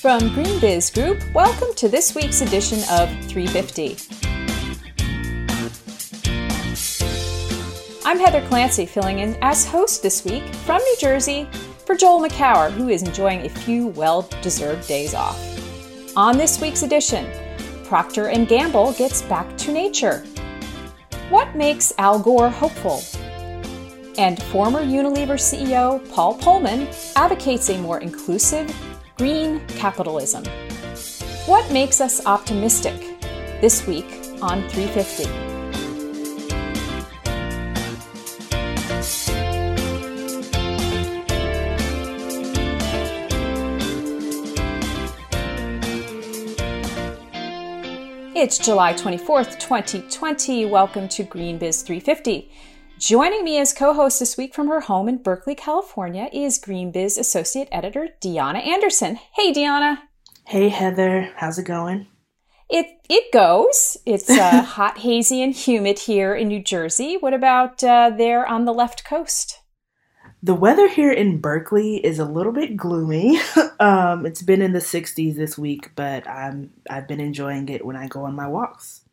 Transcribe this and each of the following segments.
From Green Biz Group, welcome to this week's edition of 350. I'm Heather Clancy, filling in as host this week from New Jersey for Joel Makower, who is enjoying a few well-deserved days off. On this week's edition, Procter & Gamble gets back to nature. What makes Al Gore hopeful? And former Unilever CEO Paul Polman advocates a more inclusive green capitalism. What makes us optimistic? This week on 350. It's July 24th, 2020. Welcome to Green Biz 350. Joining me as co host this week from her home in Berkeley, California is GreenBiz Associate Editor Deonna Anderson. Hey, Deanna. Hey, Heather. How's it going? It, it goes. It's uh, hot, hazy, and humid here in New Jersey. What about uh, there on the left coast? The weather here in Berkeley is a little bit gloomy. um, it's been in the 60s this week, but I'm I've been enjoying it when I go on my walks.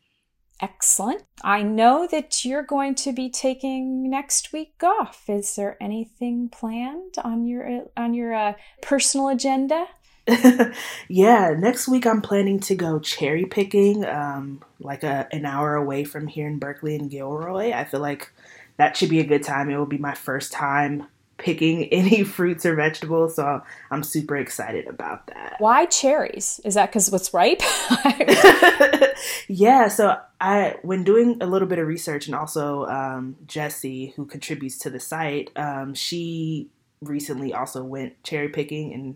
Excellent. I know that you're going to be taking next week off. Is there anything planned on your on your uh, personal agenda? yeah, next week I'm planning to go cherry picking, um, like a an hour away from here in Berkeley and Gilroy. I feel like that should be a good time. It will be my first time picking any fruits or vegetables. So I'm super excited about that. Why cherries? Is that because what's ripe? yeah. So I, when doing a little bit of research, and also um, Jesse, who contributes to the site, um, she recently also went cherry picking and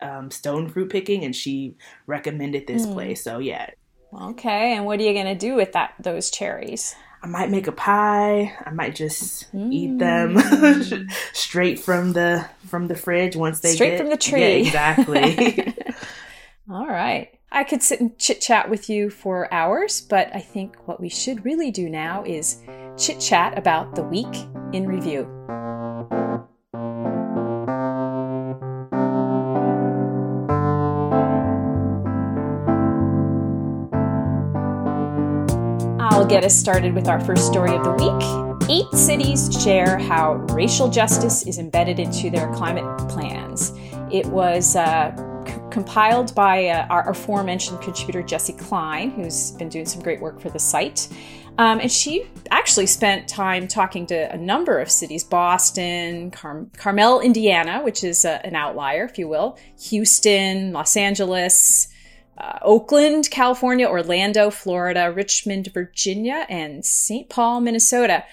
um, stone fruit picking, and she recommended this mm. place. So yeah. Okay, and what are you gonna do with that those cherries? I might make a pie. I might just mm. eat them straight from the from the fridge once they straight get, from the tree. Yeah, exactly. All right. I could sit and chit chat with you for hours, but I think what we should really do now is chit chat about the week in review. Get us started with our first story of the week. Eight cities share how racial justice is embedded into their climate plans. It was uh, c- compiled by uh, our aforementioned contributor Jesse Klein, who's been doing some great work for the site. Um, and she actually spent time talking to a number of cities Boston, Car- Carmel, Indiana, which is uh, an outlier, if you will, Houston, Los Angeles, uh, Oakland, California, Orlando, Florida, Richmond, Virginia, and St. Paul, Minnesota,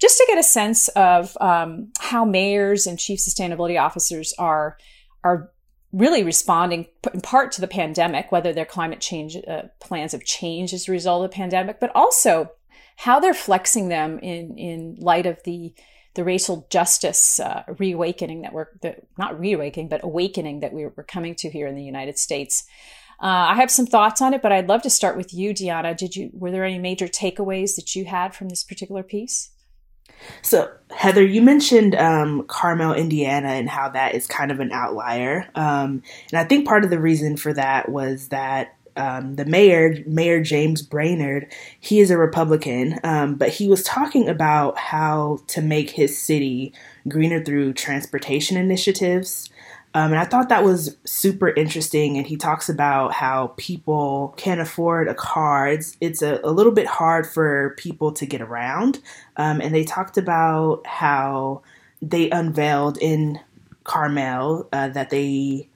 just to get a sense of um, how mayors and chief sustainability officers are are really responding in part to the pandemic, whether their climate change uh, plans have changed as a result of the pandemic, but also how they're flexing them in in light of the the racial justice uh, reawakening that we're that, not reawakening but awakening that we we're coming to here in the United States. Uh, I have some thoughts on it, but I'd love to start with you, Deanna. Did you were there any major takeaways that you had from this particular piece? So, Heather, you mentioned um, Carmel, Indiana, and how that is kind of an outlier. Um, and I think part of the reason for that was that um, the mayor, Mayor James Brainard, he is a Republican, um, but he was talking about how to make his city greener through transportation initiatives. Um, and I thought that was super interesting. And he talks about how people can't afford a car. It's, it's a, a little bit hard for people to get around. Um, and they talked about how they unveiled in Carmel uh, that they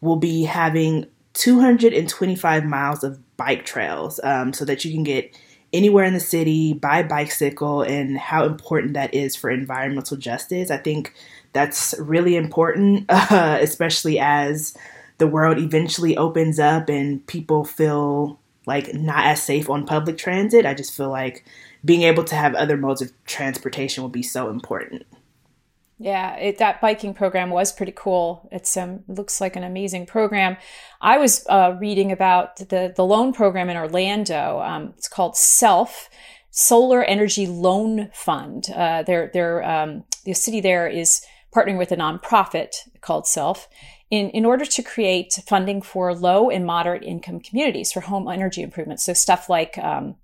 will be having 225 miles of bike trails um, so that you can get anywhere in the city by bicycle and how important that is for environmental justice. I think that's really important, uh, especially as the world eventually opens up and people feel like not as safe on public transit. I just feel like being able to have other modes of transportation will be so important. Yeah, it, that biking program was pretty cool. It's um looks like an amazing program. I was uh, reading about the the loan program in Orlando. Um, it's called Self Solar Energy Loan Fund. Uh, they're, they're, um, the city there is partnering with a nonprofit called Self. in, in order to create funding for low and moderate income communities for home energy improvements. So stuff like um,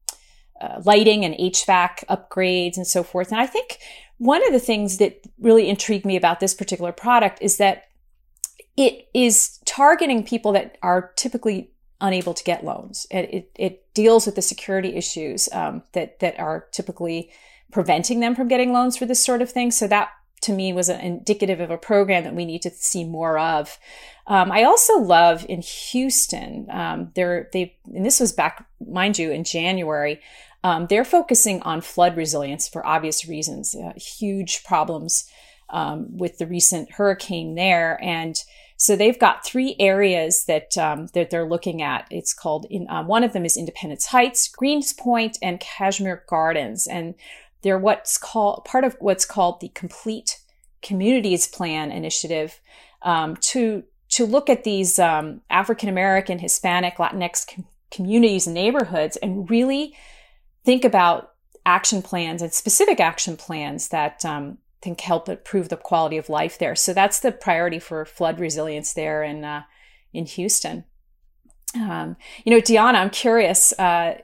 uh, lighting and HVAC upgrades and so forth. And I think one of the things that really intrigued me about this particular product is that it is targeting people that are typically unable to get loans. It, it, it deals with the security issues um, that that are typically preventing them from getting loans for this sort of thing. So that to me was indicative of a program that we need to see more of. Um, I also love in Houston, um, they're, they, and this was back, mind you, in January, um, they're focusing on flood resilience for obvious reasons, uh, huge problems um, with the recent hurricane there. And so they've got three areas that um, that they're looking at. It's called in, um, one of them is Independence Heights, Greenspoint, and Kashmere Gardens, and they're what's called part of what's called the Complete Communities Plan initiative um, to to look at these um, African American, Hispanic, Latinx com- communities and neighborhoods, and really think about action plans and specific action plans that um, can help improve the quality of life there. So that's the priority for flood resilience there in uh, in Houston. Um, you know, Deanna, I'm curious, uh,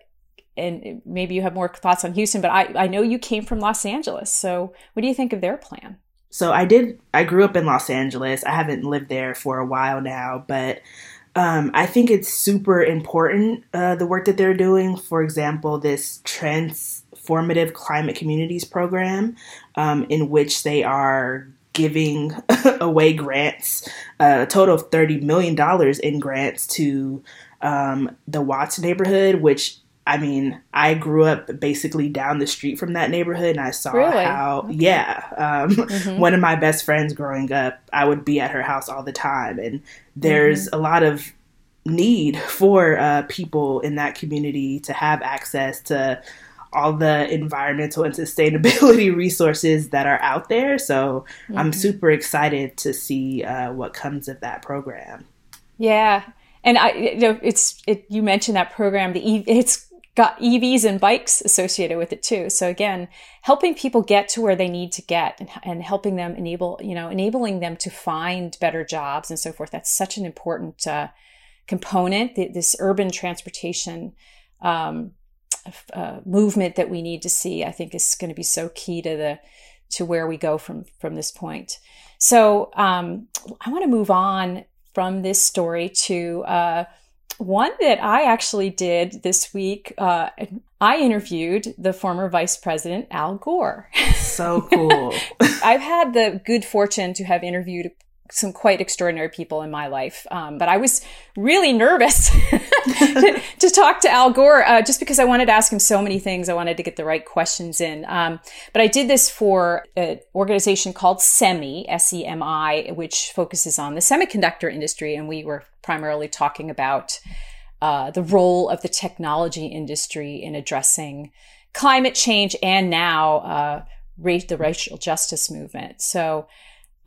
and maybe you have more thoughts on Houston, but I, I know you came from Los Angeles. So what do you think of their plan? So I did. I grew up in Los Angeles. I haven't lived there for a while now, but um, I think it's super important uh, the work that they're doing. For example, this transformative climate communities program, um, in which they are giving away grants, uh, a total of thirty million dollars in grants to um, the Watts neighborhood, which I mean, I grew up basically down the street from that neighborhood, and I saw really? how, okay. yeah, um, mm-hmm. one of my best friends growing up, I would be at her house all the time, and there's mm-hmm. a lot of need for uh, people in that community to have access to all the environmental and sustainability resources that are out there. So mm-hmm. I'm super excited to see uh, what comes of that program. Yeah. And I, you know, it's it. You mentioned that program. The it's got EVs and bikes associated with it too. So again, helping people get to where they need to get and, and, helping them enable, you know, enabling them to find better jobs and so forth. That's such an important uh, component. This urban transportation um, uh, movement that we need to see, I think, is going to be so key to the to where we go from from this point. So um, I want to move on from this story to. Uh, one that I actually did this week, uh, I interviewed the former Vice President Al Gore. So cool. I've had the good fortune to have interviewed some quite extraordinary people in my life. Um, but I was really nervous to, to, talk to Al Gore uh, just because I wanted to ask him so many things. I wanted to get the right questions in. Um, but I did this for an organization called SEMI, S E M I, which focuses on the semiconductor industry. And we were primarily talking about uh, the role of the technology industry in addressing climate change and now uh, the racial justice movement. So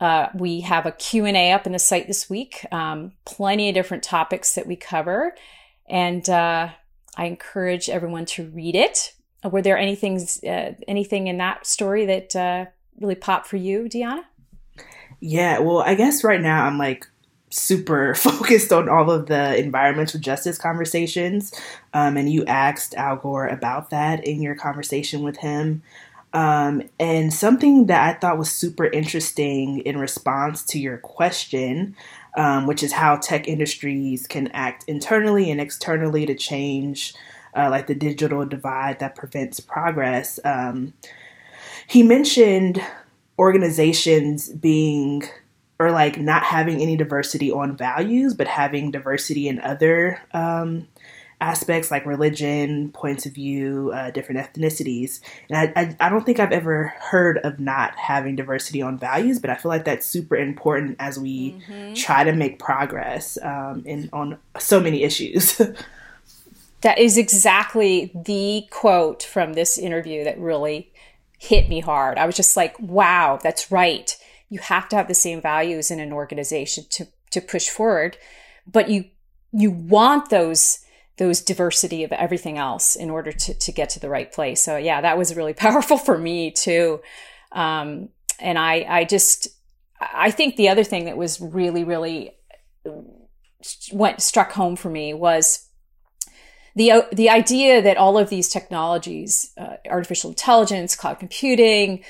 uh, we have a Q&A up in the site this week. Um, plenty of different topics that we cover. And uh, I encourage everyone to read it. Were there anything, uh, anything in that story that uh, really popped for you, Deanna? Yeah, well, I guess right now I'm like super focused on all of the environmental justice conversations. Um, and you asked Al Gore about that in your conversation with him. Um, and something that I thought was super interesting in response to your question, um, which is how tech industries can act internally and externally to change, uh, like the digital divide that prevents progress. Um, he mentioned organizations being or like not having any diversity on values, but having diversity in other um, aspects like religion, points of view, uh, different ethnicities. And I, I, I, don't think I've ever heard of not having diversity on values, but I feel like that's super important as we mm-hmm. try to make progress um, in on so many issues. that is exactly the quote from this interview that really hit me hard. I was just like, wow, that's right. You have to have the same values in an organization to, to push forward, but you, you want those those diversity of everything else in order to, to get to the right place. So yeah, that was really powerful for me too. Um, and I, I just, I think the other thing that was really, really went struck home for me was the the idea that all of these technologies, uh, artificial intelligence, cloud computing,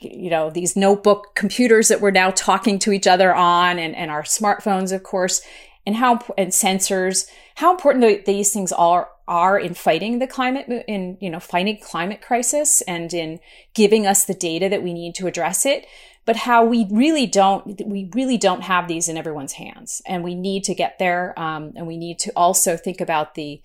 you know, these notebook computers that we're now talking to each other on, and and our smartphones, of course, and how and sensors, how important these things are are in fighting the climate in you know fighting climate crisis and in giving us the data that we need to address it but how we really don't we really don't have these in everyone's hands. And we need to get there um, and we need to also think about the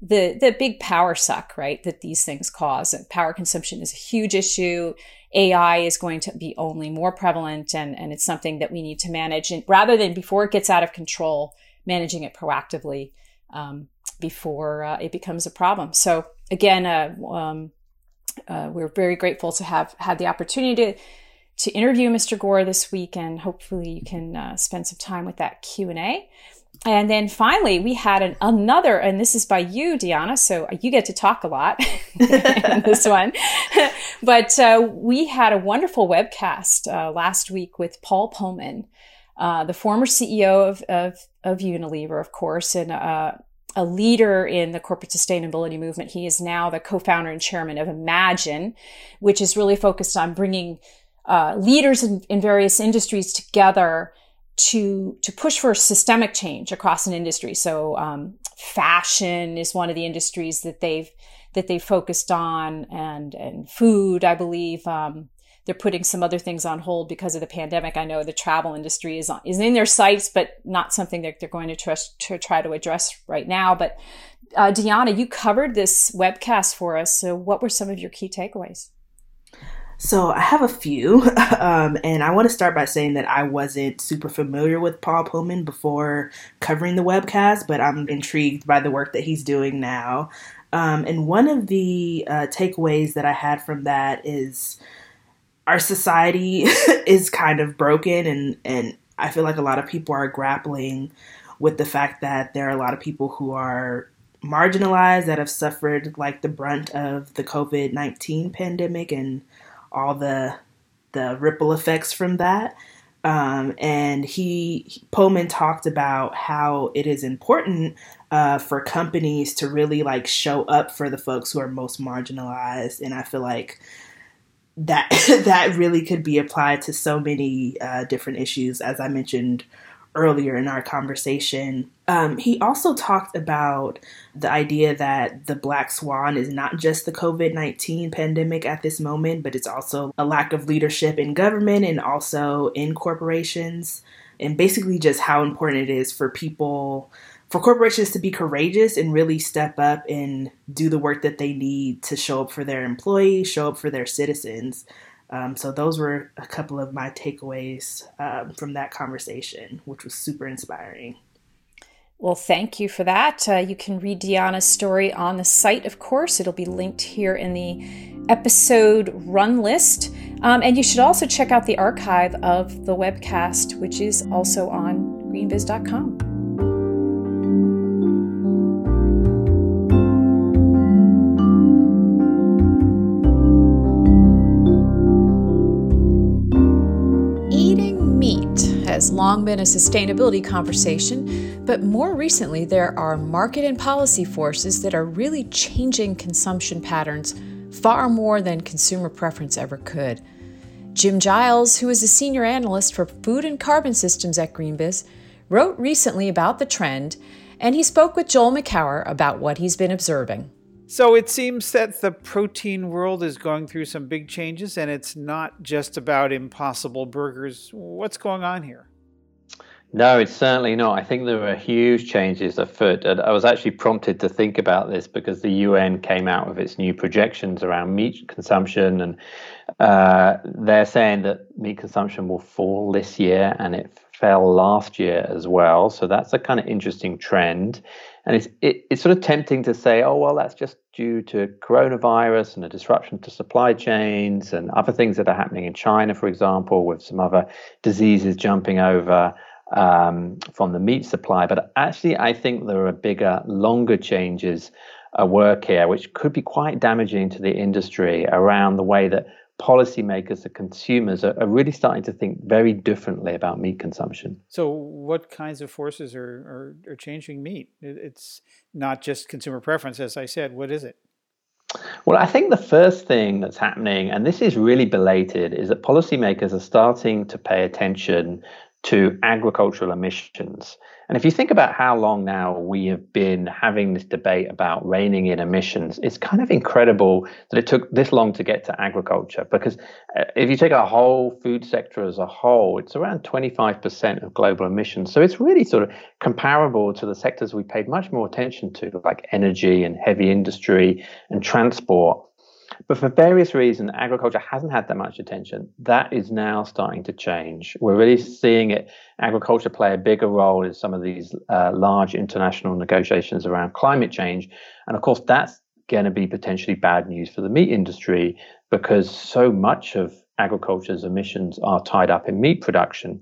the the big power suck right that these things cause. And power consumption is a huge issue. Ai is going to be only more prevalent and and it's something that we need to manage. And rather than before it gets out of control managing it proactively um, before uh, it becomes a problem so again uh, um, uh, we're very grateful to have had the opportunity to to interview Mr. Gore this week, and hopefully you can uh, spend some time with that Q and A. And then finally, we had an, another, and this is by you, Diana. So you get to talk a lot in this one. but uh, we had a wonderful webcast uh, last week with Paul Polman, uh, the former CEO of, of, of, Unilever, of course, and uh, a leader in the corporate sustainability movement. He is now the co founder and chairman of Imagine, which is really focused on bringing uh, leaders in, in, various industries together to to push for systemic change across an industry. So um, fashion is one of the industries that they've that they focused on, and and food, I believe. Um, they're putting some other things on hold because of the pandemic. I know the travel industry is on, is in their sights, but not something that they're going to, to try to address right now. But uh, Diana, you covered this webcast for us. So, what were some of your key takeaways? So I have a few, um, and I want to start by saying that I wasn't super familiar with Paul Polman before covering the webcast, but I'm intrigued by the work that he's doing now. Um, and one of the uh, takeaways that I had from that is our society is kind of broken, and and I feel like a lot of people are grappling with the fact that there are a lot of people who are marginalized that have suffered like the brunt of the COVID 19 pandemic and all the the ripple effects from that. Um, and he Polman talked about how it is important uh, for companies to really like show up for the folks who are most marginalized, and I feel like that that really could be applied to so many uh, different issues, as I mentioned earlier in our conversation. Um, he also talked about the idea that the black swan is not just the COVID 19 pandemic at this moment, but it's also a lack of leadership in government and also in corporations, and basically just how important it is for people. For corporations to be courageous and really step up and do the work that they need to show up for their employees, show up for their citizens. Um, so those were a couple of my takeaways um, from that conversation, which was super inspiring. Well, thank you for that. Uh, you can read Diana's story on the site, of course. It'll be linked here in the episode run list. Um, and you should also check out the archive of the webcast, which is also on greenbiz.com. long been a sustainability conversation, but more recently, there are market and policy forces that are really changing consumption patterns far more than consumer preference ever could. Jim Giles, who is a senior analyst for food and carbon systems at GreenBiz, wrote recently about the trend, and he spoke with Joel Makower about what he's been observing. So it seems that the protein world is going through some big changes, and it's not just about impossible burgers. What's going on here? No, it's certainly not. I think there are huge changes afoot. I was actually prompted to think about this because the UN came out with its new projections around meat consumption, and uh, they're saying that meat consumption will fall this year, and it fell last year as well. So that's a kind of interesting trend. And it's it, it's sort of tempting to say, oh well, that's just due to coronavirus and a disruption to supply chains and other things that are happening in China, for example, with some other diseases jumping over um, from the meat supply. But actually, I think there are bigger, longer changes at work here, which could be quite damaging to the industry around the way that policymakers, the consumers are, are, really starting to think very differently about meat consumption. So, what kinds of forces are, are, are changing meat? It's not just consumer preference, as I said. What is it? Well, I think the first thing that's happening, and this is really belated, is that policymakers are starting to pay attention to agricultural emissions. And if you think about how long now we have been having this debate about reining in emissions, it's kind of incredible that it took this long to get to agriculture. Because uh, if you take our whole food sector as a whole, it's around 25% of global emissions. So it's really sort of comparable to the sectors we paid much more attention to, like energy and heavy industry and transport. But for various reasons, agriculture hasn't had that much attention. That is now starting to change. We're really seeing it, agriculture play a bigger role in some of these uh, large international negotiations around climate change. And of course, that's going to be potentially bad news for the meat industry because so much of agriculture's emissions are tied up in meat production.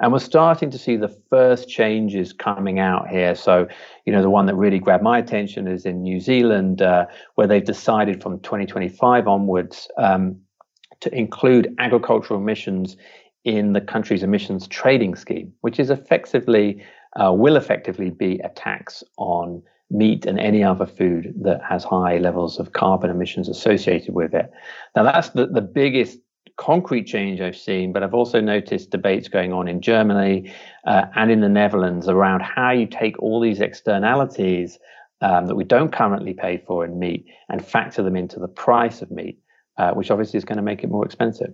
And we're starting to see the first changes coming out here. So, you know, the one that really grabbed my attention is in New Zealand, uh, where they've decided from 2025 onwards um, to include agricultural emissions in the country's emissions trading scheme, which is effectively, uh, will effectively be a tax on meat and any other food that has high levels of carbon emissions associated with it. Now, that's the, the biggest concrete change I've seen, but I've also noticed debates going on in Germany uh, and in the Netherlands around how you take all these externalities um, that we don't currently pay for in meat and factor them into the price of meat, uh, which obviously is going to make it more expensive.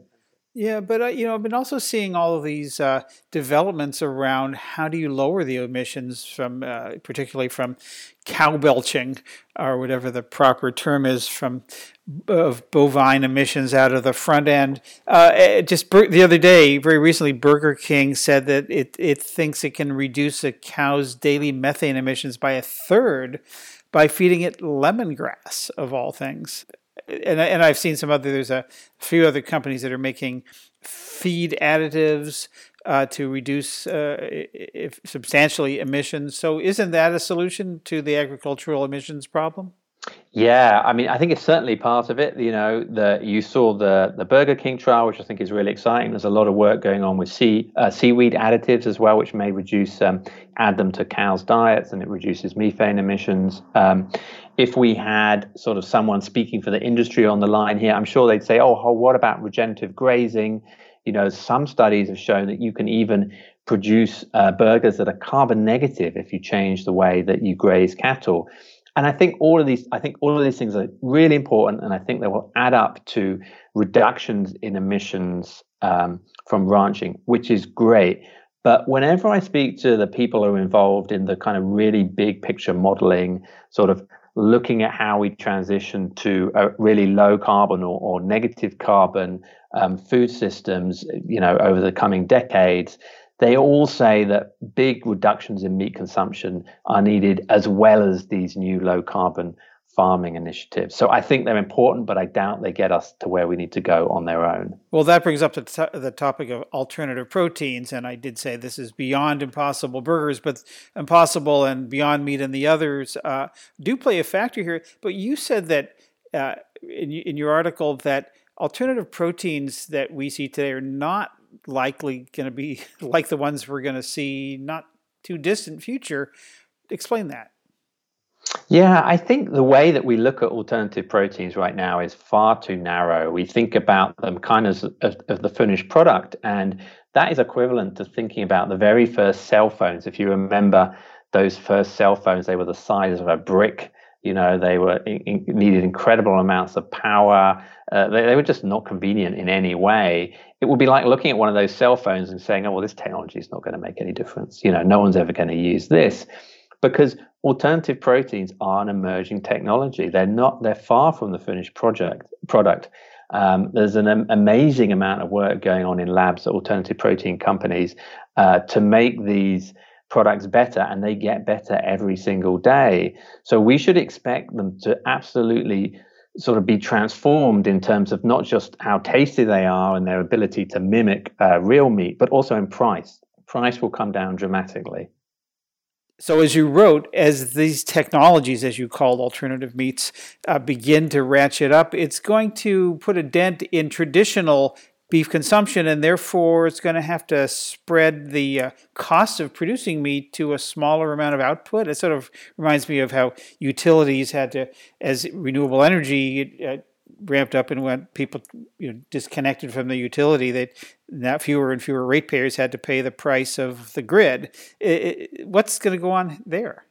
Yeah, but uh, you know, I've been also seeing all of these uh, developments around how do you lower the emissions from, uh, particularly from cow belching or whatever the proper term is, from of bovine emissions out of the front end. Uh, eh, just the other day, very recently, Burger King said that it it thinks it can reduce a cow's daily methane emissions by a third by feeding it lemongrass of all things and and I've seen some other. There's a few other companies that are making feed additives uh, to reduce uh, if substantially emissions. So, isn't that a solution to the agricultural emissions problem? Yeah, I mean, I think it's certainly part of it. You know, the you saw the the Burger King trial, which I think is really exciting. There's a lot of work going on with sea uh, seaweed additives as well, which may reduce um, add them to cows' diets, and it reduces methane emissions. Um, if we had sort of someone speaking for the industry on the line here, I'm sure they'd say, "Oh, what about regenerative grazing?" You know, some studies have shown that you can even produce uh, burgers that are carbon negative if you change the way that you graze cattle. And I think all of these, I think all of these things are really important, and I think they will add up to reductions in emissions um, from ranching, which is great. But whenever I speak to the people who are involved in the kind of really big picture modeling, sort of looking at how we transition to a really low carbon or, or negative carbon um, food systems, you know, over the coming decades, they all say that big reductions in meat consumption are needed as well as these new low carbon farming initiatives. So I think they're important, but I doubt they get us to where we need to go on their own. Well, that brings up the, the topic of alternative proteins. And I did say this is beyond impossible burgers, but impossible and beyond meat and the others uh, do play a factor here. But you said that uh, in, in your article that alternative proteins that we see today are not likely going to be like the ones we're going to see not too distant future. Explain that. Yeah, I think the way that we look at alternative proteins right now is far too narrow. We think about them kind of as, of the finished product, and that is equivalent to thinking about the very first cell phones. If you remember those first cell phones, they were the size of a brick. You know, they were in, needed incredible amounts of power. Uh, they, they were just not convenient in any way. It would be like looking at one of those cell phones and saying, "Oh, well, this technology is not going to make any difference." You know, no one's ever going to use this because alternative proteins are an emerging technology. They're not. They're far from the finished project product. Um, there's an am- amazing amount of work going on in labs at alternative protein companies uh, to make these products better, and they get better every single day. So we should expect them to absolutely sort of be transformed in terms of not just how tasty they are and their ability to mimic uh, real meat, but also in price. Price will come down dramatically. So, as you wrote, as these technologies, as you called alternative meats, uh, begin to ratchet up, it's going to put a dent in traditional beef consumption, and therefore it's going to have to spread the uh, cost of producing meat to a smaller amount of output. It sort of reminds me of how utilities had to, as renewable energy uh, ramped up and went people you know disconnected from the utility that now fewer and fewer ratepayers had to pay the price of the grid it, it, what's going to go on there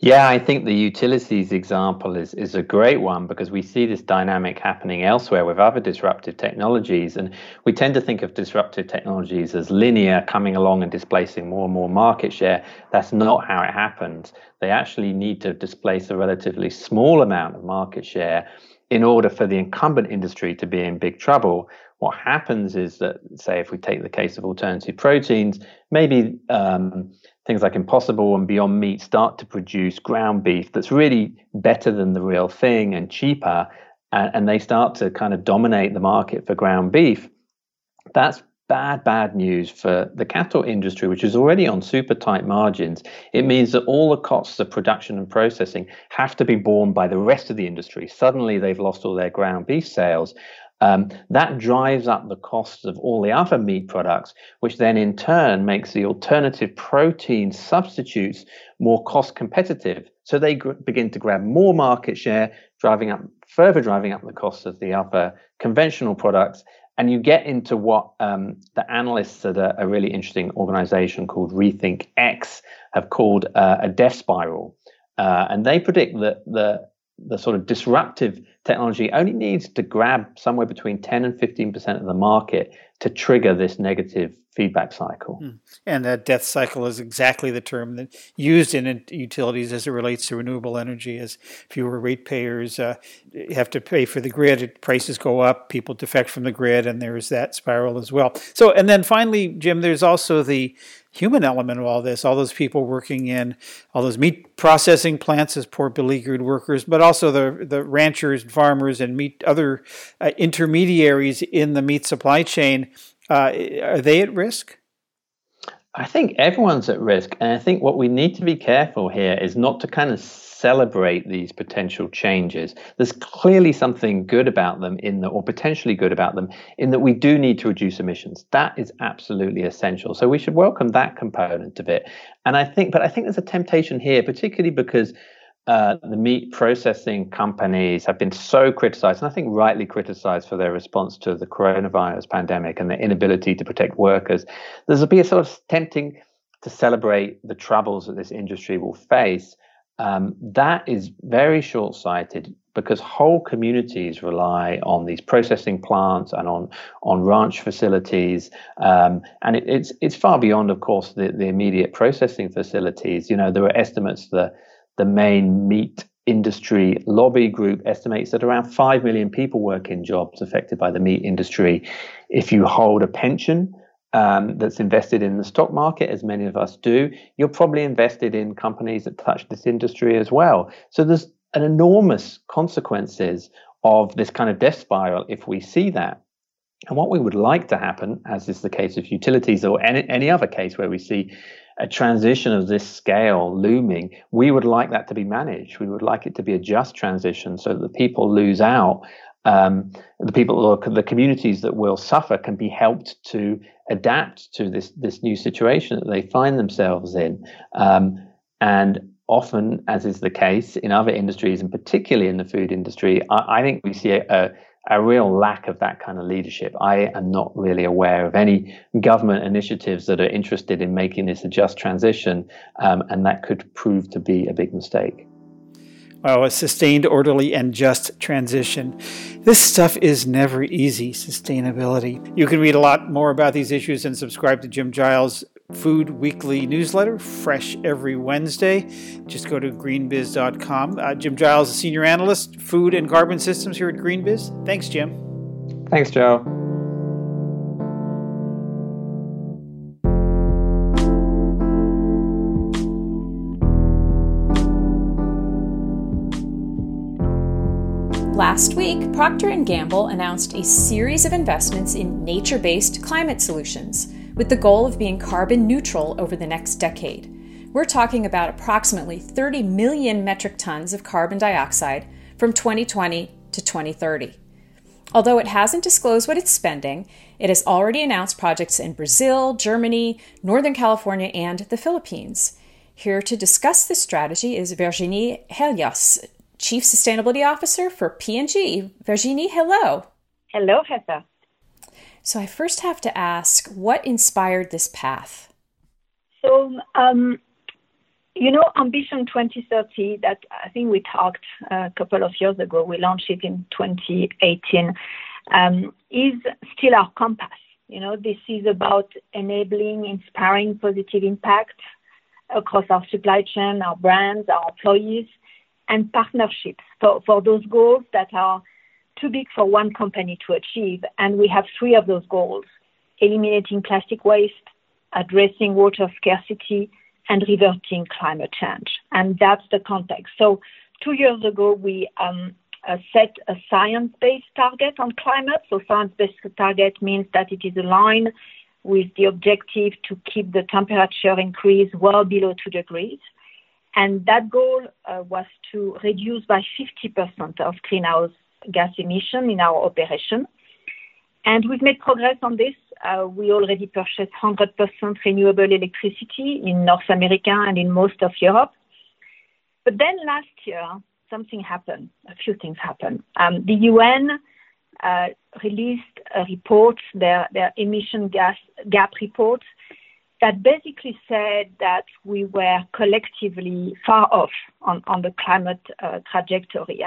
yeah, I think the utilities example is, is a great one because we see this dynamic happening elsewhere with other disruptive technologies. And we tend to think of disruptive technologies as linear, coming along and displacing more and more market share. That's not how it happens. They actually need to displace a relatively small amount of market share in order for the incumbent industry to be in big trouble, what happens is that, say, if we take the case of alternative proteins, maybe um, things like Impossible and Beyond Meat start to produce ground beef that's really better than the real thing and cheaper, and, and they start to kind of dominate the market for ground beef. That's bad, bad news for the cattle industry, which is already on super tight margins. It means that all the costs of production and processing have to be borne by the rest of the industry. Suddenly, they've lost all their ground beef sales. Um, that drives up the costs of all the other meat products, which then in turn makes the alternative protein substitutes more cost competitive. So they gr- begin to grab more market share, driving up further driving up the costs of the other conventional products and you get into what um, the analysts at a, a, really interesting organization called Rethink X have called uh, a death spiral. Uh, and they predict that the, the sort of disruptive technology only needs to grab somewhere between 10 and 15% of the market to trigger this negative feedback cycle. Hmm. And that death cycle is exactly the term that used in utilities as it relates to renewable energy. As fewer ratepayers uh, have to pay for the grid, prices go up, people defect from the grid, and there's that spiral as well. So, and then finally, Jim, there's also the human element of all this. All those people working in all those meat processing plants as poor beleaguered workers, but also the the ranchers, farmers, and meat other uh, intermediaries in the meat supply chain uh, are they at risk? I think everyone's at risk. And I think what we need to be careful here is not to kind of celebrate these potential changes. There's clearly something good about them in the, or potentially good about them in that we do need to reduce emissions. That is absolutely essential. So we should welcome that component of it. And I think, but I think there's a temptation here, particularly because uh, the meat processing companies have been so criticized, and I think rightly criticized for their response to the coronavirus pandemic and their inability to protect workers. There's a sort of tempting to celebrate the troubles that this industry will face. Um, that is very short sighted because whole communities rely on these processing plants and on on ranch facilities, um, and it, it's it's far beyond, of course, the, the immediate processing facilities. You know, there are estimates that the main meat industry lobby group estimates that around 5 million people work in jobs affected by the meat industry. If you hold a pension um, that's invested in the stock market, as many of us do, you're probably invested in companies that touch this industry as well. So there's an enormous consequences of this kind of death spiral if we see that. And what we would like to happen, as is the case of utilities or any, any other case where we see a transition of this scale looming, we would like that to be managed. We would like it to be a just transition so that the people lose out. Um, the people or the communities that will suffer can be helped to adapt to this this new situation that they find themselves in. Um, and often, as is the case in other industries, and particularly in the food industry, I, I think we see a, a a real lack of that kind of leadership. I am not really aware of any government initiatives that are interested in making this a just transition, um, and that could prove to be a big mistake. Well, a sustained, orderly, and just transition. This stuff is never easy, sustainability. You can read a lot more about these issues and subscribe to Jim Giles' Food Weekly newsletter, fresh every Wednesday. Just go to greenbiz.com. Uh, Jim Giles, a senior analyst, food and carbon systems here at Greenbiz. Thanks, Jim. Thanks, Joe. Last week, Procter & Gamble announced a series of investments in nature-based climate solutions with the goal of being carbon neutral over the next decade. We're talking about approximately 30 million metric tons of carbon dioxide from 2020 to 2030. Although it hasn't disclosed what it's spending, it has already announced projects in Brazil, Germany, Northern California, and the Philippines. Here to discuss this strategy is Virginie Helias, Chief Sustainability Officer for P&G. Virginie, hello. Hello, Heather. So I first have to ask, what inspired this path? So, um, you know, Ambition 2030, that I think we talked a couple of years ago, we launched it in 2018, um, is still our compass. You know, this is about enabling, inspiring positive impact across our supply chain, our brands, our employees, and partnerships for, for those goals that are too big for one company to achieve. And we have three of those goals eliminating plastic waste, addressing water scarcity, and reverting climate change. And that's the context. So, two years ago, we um, uh, set a science based target on climate. So, science based target means that it is aligned with the objective to keep the temperature increase well below 2 degrees. And that goal uh, was to reduce by 50% of greenhouse gas emission in our operation. And we've made progress on this. Uh, we already purchased 100% renewable electricity in North America and in most of Europe. But then last year, something happened. A few things happened. Um, the UN uh, released a report, their, emission gas gap report, that basically said that we were collectively far off on, on the climate uh, trajectory.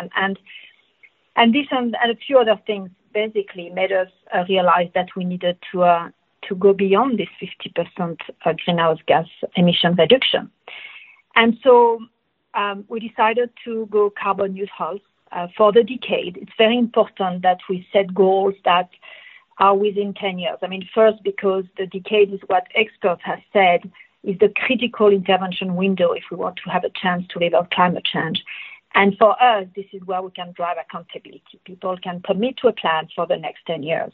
And, this and, and, a few other things basically made us uh, realize that we needed to, uh, to go beyond this 50% uh, greenhouse gas emission reduction. And so um, we decided to go carbon neutral uh, for the decade. It's very important that we set goals that are within 10 years. I mean, first, because the decade is what experts have said is the critical intervention window if we want to have a chance to reverse climate change. And for us, this is where we can drive accountability. People can commit to a plan for the next 10 years.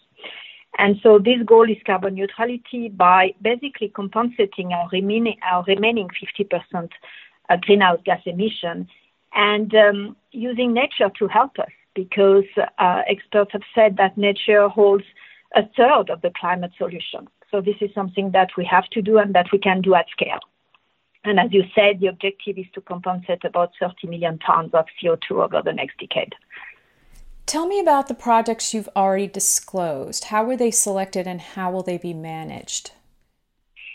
And so this goal is carbon neutrality by basically compensating our remaining, our remaining 50% uh, greenhouse gas emission and um, using nature to help us because uh, experts have said that nature holds a third of the climate solution. So this is something that we have to do and that we can do at scale. And as you said, the objective is to compensate about 30 million tons of CO2 over the next decade. Tell me about the projects you've already disclosed. How were they selected and how will they be managed?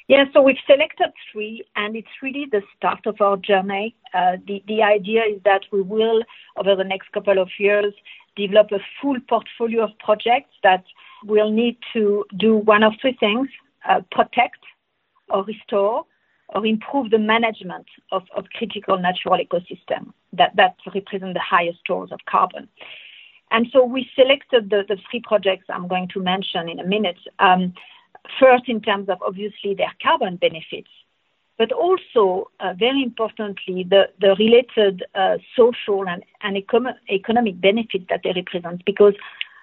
Yeah, so we've selected three, and it's really the start of our journey. Uh, the, the idea is that we will, over the next couple of years, develop a full portfolio of projects that will need to do one of three things uh, protect or restore or improve the management of, of critical natural ecosystems that, that represent the highest stores of carbon. And so we selected the, the three projects I'm going to mention in a minute. Um, first, in terms of obviously their carbon benefits, but also, uh, very importantly, the, the related uh, social and, and econ- economic benefits that they represent, because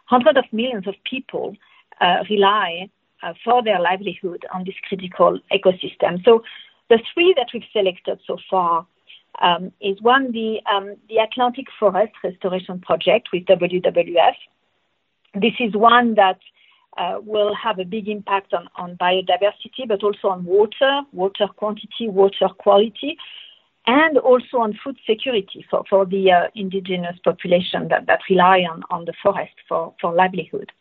hundreds of millions of people uh, rely uh, for their livelihood on this critical ecosystem. So the three that we've selected so far um, is one, the, um, the Atlantic Forest Restoration Project with WWF. This is one that uh, will have a big impact on, on biodiversity, but also on water, water quantity, water quality, and also on food security for, for the uh, indigenous population that, that rely on, on the forest for, for livelihood.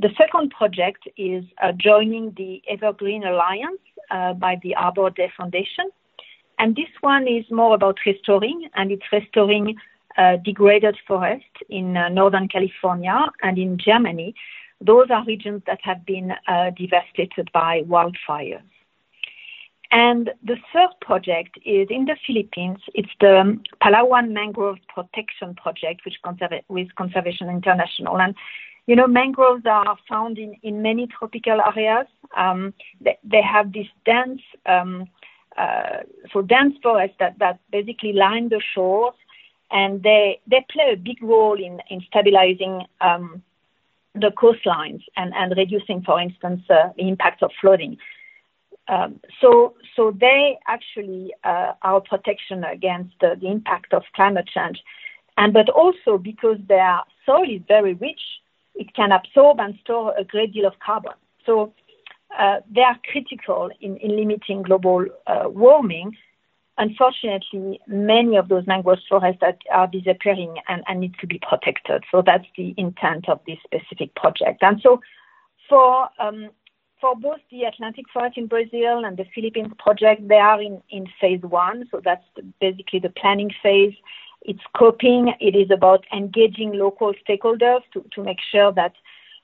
The second project is uh, joining the Evergreen Alliance by the Arbor Day Foundation. And this one is more about restoring, and it's restoring uh, degraded forest in uh, Northern California and in Germany. Those are regions that have been uh, devastated by wildfires. And the third project is in the Philippines. It's the Palawan Mangrove Protection Project, which conserva- with Conservation International. And you know, mangroves are found in, in many tropical areas. Um, they, they, have this dense, um, uh, so dense forests that, that basically line the shores, and they they play a big role in in stabilizing um, the coastlines and and reducing, for instance, uh, the impact of flooding. Um, so, so they actually uh, are protection against the, the impact of climate change, and but also because their soil is very rich, it can absorb and store a great deal of carbon. So, uh, they are critical in, in limiting global uh, warming. Unfortunately, many of those mangrove forests are, are disappearing and, and need to be protected. So that's the intent of this specific project. And so, for um, for both the Atlantic Forest in Brazil and the Philippines project, they are in, in phase one. So that's basically the planning phase. It's scoping. It is about engaging local stakeholders to, to make sure that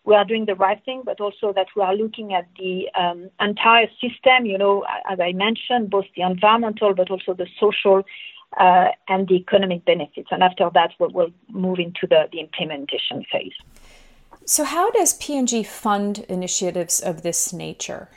we are doing the right thing, but also that we are looking at the um, entire system, you know, as I mentioned, both the environmental, but also the social uh, and the economic benefits. And after that, we'll, we'll move into the, the implementation phase. So, how does P&G fund initiatives of this nature?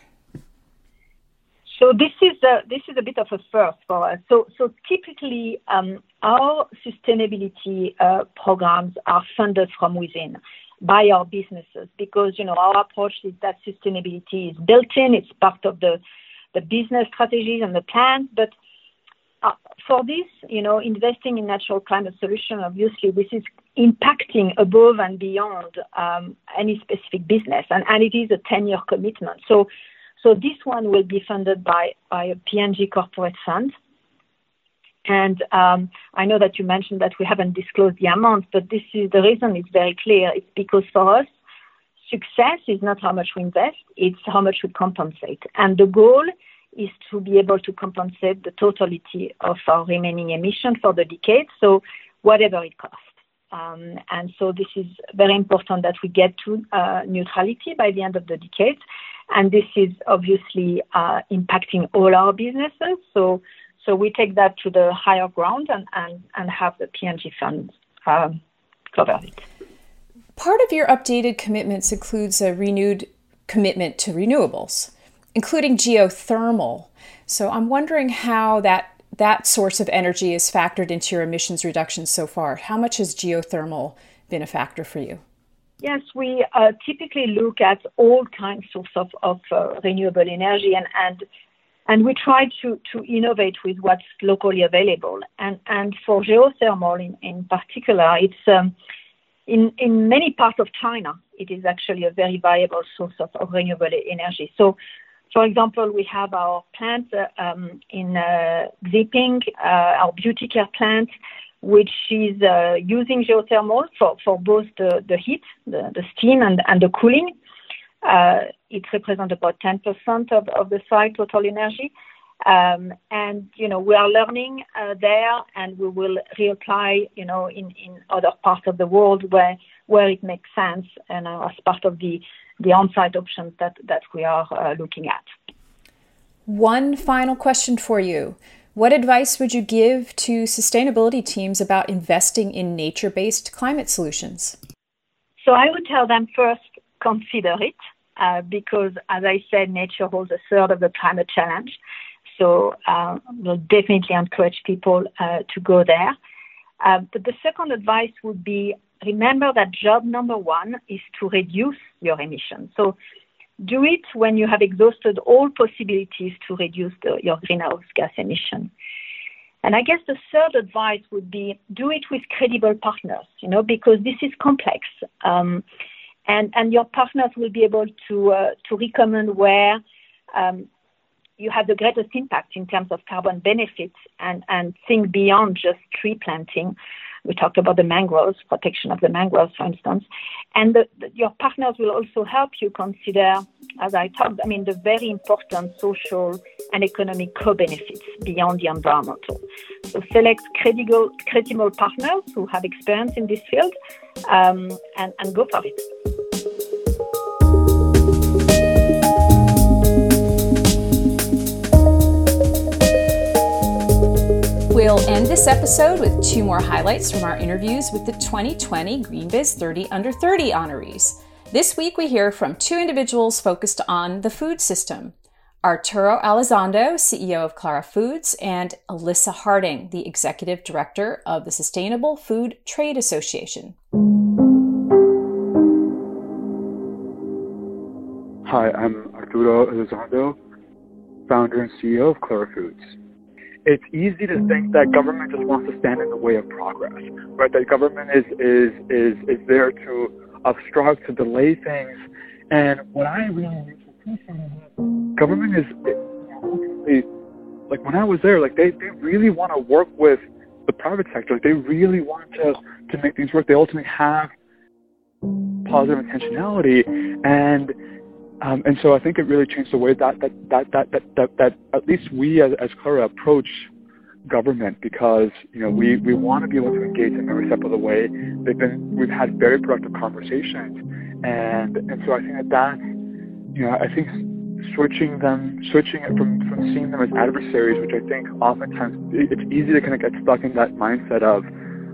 So this is a, this is a bit of a first for us. So so typically um, our sustainability uh, programs are funded from within by our businesses because you know our approach is that sustainability is built in. It's part of the the business strategies and the plans, but uh, for this, you know, investing in natural climate solution, obviously, this is impacting above and beyond um, any specific business, and, and it is a 10-year commitment. So, so this one will be funded by, by a P&G corporate fund. And um, I know that you mentioned that we haven't disclosed the amount, but this is the reason it's very clear. It's because for us, success is not how much we invest, it's how much we compensate. And the goal is to be able to compensate the totality of our remaining emission for the decade, so whatever it costs. Um, and so this is very important that we get to uh, neutrality by the end of the decade. And this is obviously uh, impacting all our businesses. So, so we take that to the higher ground and, and, and have the P&G funds um, cover it. Part of your updated commitments includes a renewed commitment to renewables including geothermal. So I'm wondering how that that source of energy is factored into your emissions reductions so far. How much has geothermal been a factor for you? Yes, we uh, typically look at all kinds of, of, of uh, renewable energy and, and and we try to, to innovate with what's locally available. And, and for geothermal in, in particular, it's um, in, in many parts of China, it is actually a very viable source of, of renewable energy. So for example, we have our plant uh, um, in uh, Xiping, uh, our beauty care plant, which is uh, using geothermal for, for both the, the heat, the, the steam, and, and the cooling. Uh, it represents about 10% of, of the site total energy. Um, and, you know, we are learning uh, there and we will reapply, you know, in, in other parts of the world where, where it makes sense and as part of the the on-site options that, that we are uh, looking at. One final question for you. What advice would you give to sustainability teams about investing in nature based climate solutions? So I would tell them first, consider it, uh, because as I said, nature holds a third of the climate challenge. So uh, we'll definitely encourage people uh, to go there. Uh, but the second advice would be remember that job number one is to reduce your emissions. So do it when you have exhausted all possibilities to reduce the, your greenhouse gas emission. And I guess the third advice would be do it with credible partners, you know, because this is complex. Um, and, and your partners will be able to, uh, to recommend where um, you have the greatest impact in terms of carbon benefits and, and think beyond just tree planting we talked about the mangroves, protection of the mangroves, for instance. And the, the, your partners will also help you consider, as I talked, I mean, the very important social and economic co-benefits beyond the environmental. So select credible, credible partners who have experience in this field um, and, and go for it. We'll end this episode with two more highlights from our interviews with the 2020 GreenBiz 30 Under 30 honorees. This week we hear from two individuals focused on the food system. Arturo Elizondo, CEO of Clara Foods, and Alyssa Harding, the Executive Director of the Sustainable Food Trade Association. Hi, I'm Arturo Elizondo, founder and CEO of Clara Foods. It's easy to think that government just wants to stand in the way of progress, right? That government is is is is there to obstruct, to delay things. And what I really appreciate is that government is like when I was there, like they, they really want to work with the private sector. Like they really want to to make things work. They ultimately have positive intentionality, and um, and so I think it really changed the way that that that that that, that, that at least we as, as Clara approach government because you know we, we want to be able to engage in every step of the way. They've been we've had very productive conversations, and and so I think that that you know I think switching them switching it from from seeing them as adversaries, which I think oftentimes it's easy to kind of get stuck in that mindset of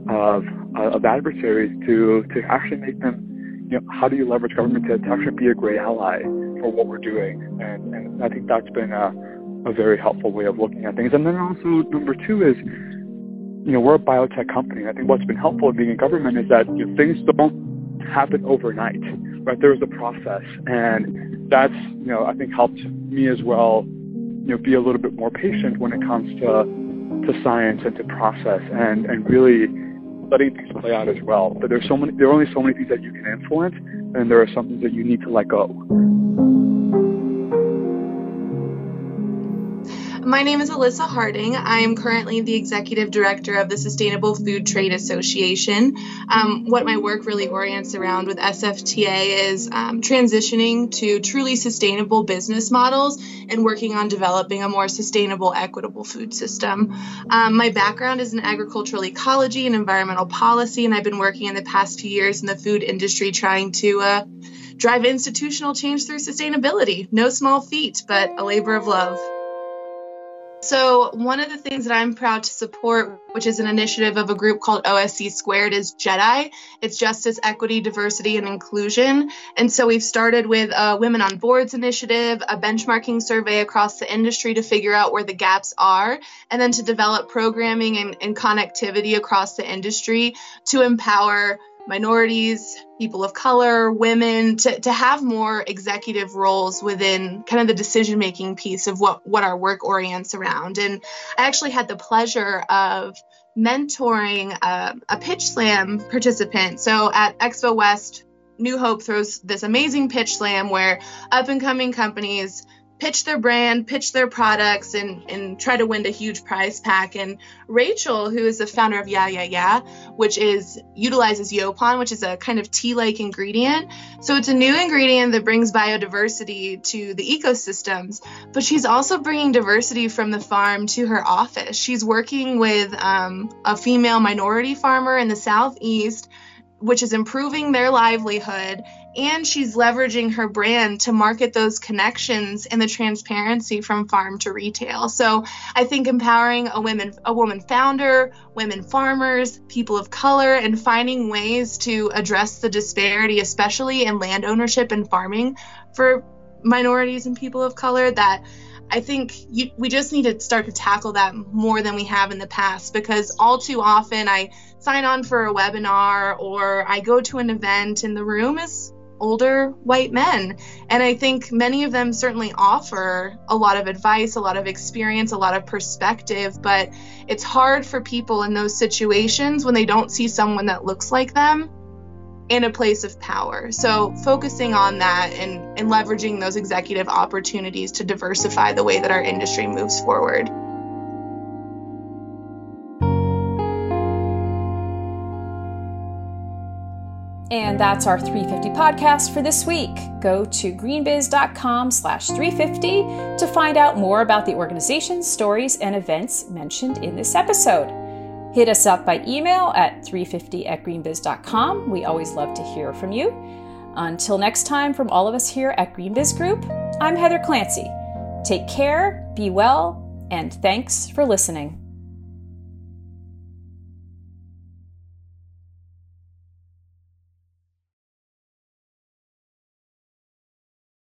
of of adversaries to to actually make them you know, how do you leverage government to, to actually be a great ally for what we're doing? And, and I think that's been a, a very helpful way of looking at things. And then also number two is, you know, we're a biotech company. I think what's been helpful in being in government is that you know, things don't happen overnight, right? There's a process, and that's you know I think helped me as well, you know, be a little bit more patient when it comes to to science and to process, and and really letting things play out as well. But there's so many, there are only so many things that you can influence, and there are some things that you need to let go. My name is Alyssa Harding. I am currently the executive director of the Sustainable Food Trade Association. Um, what my work really orients around with SFTA is um, transitioning to truly sustainable business models and working on developing a more sustainable, equitable food system. Um, my background is in agricultural ecology and environmental policy, and I've been working in the past few years in the food industry trying to uh, drive institutional change through sustainability. No small feat, but a labor of love. So, one of the things that I'm proud to support, which is an initiative of a group called OSC Squared, is JEDI. It's Justice, Equity, Diversity, and Inclusion. And so, we've started with a Women on Boards initiative, a benchmarking survey across the industry to figure out where the gaps are, and then to develop programming and, and connectivity across the industry to empower minorities, people of color, women to, to have more executive roles within kind of the decision making piece of what, what our work orients around. And I actually had the pleasure of mentoring a, a pitch slam participant. So at Expo West, New Hope throws this amazing pitch slam where up and coming companies pitch their brand, pitch their products, and, and try to win a huge prize pack. And Rachel, who is the founder of Yeah Yeah Yeah, which is utilizes Yaupon, which is a kind of tea-like ingredient. So it's a new ingredient that brings biodiversity to the ecosystems. But she's also bringing diversity from the farm to her office. She's working with um, a female minority farmer in the southeast which is improving their livelihood and she's leveraging her brand to market those connections and the transparency from farm to retail. So I think empowering a women a woman founder, women farmers, people of color and finding ways to address the disparity especially in land ownership and farming for minorities and people of color that I think you, we just need to start to tackle that more than we have in the past because all too often I sign on for a webinar or I go to an event and the room is older white men. And I think many of them certainly offer a lot of advice, a lot of experience, a lot of perspective, but it's hard for people in those situations when they don't see someone that looks like them in a place of power. So focusing on that and, and leveraging those executive opportunities to diversify the way that our industry moves forward. And that's our 350 podcast for this week. Go to greenbiz.com slash 350 to find out more about the organizations, stories, and events mentioned in this episode. Hit us up by email at 350 at greenbiz.com. We always love to hear from you. Until next time, from all of us here at Greenbiz Group, I'm Heather Clancy. Take care, be well, and thanks for listening.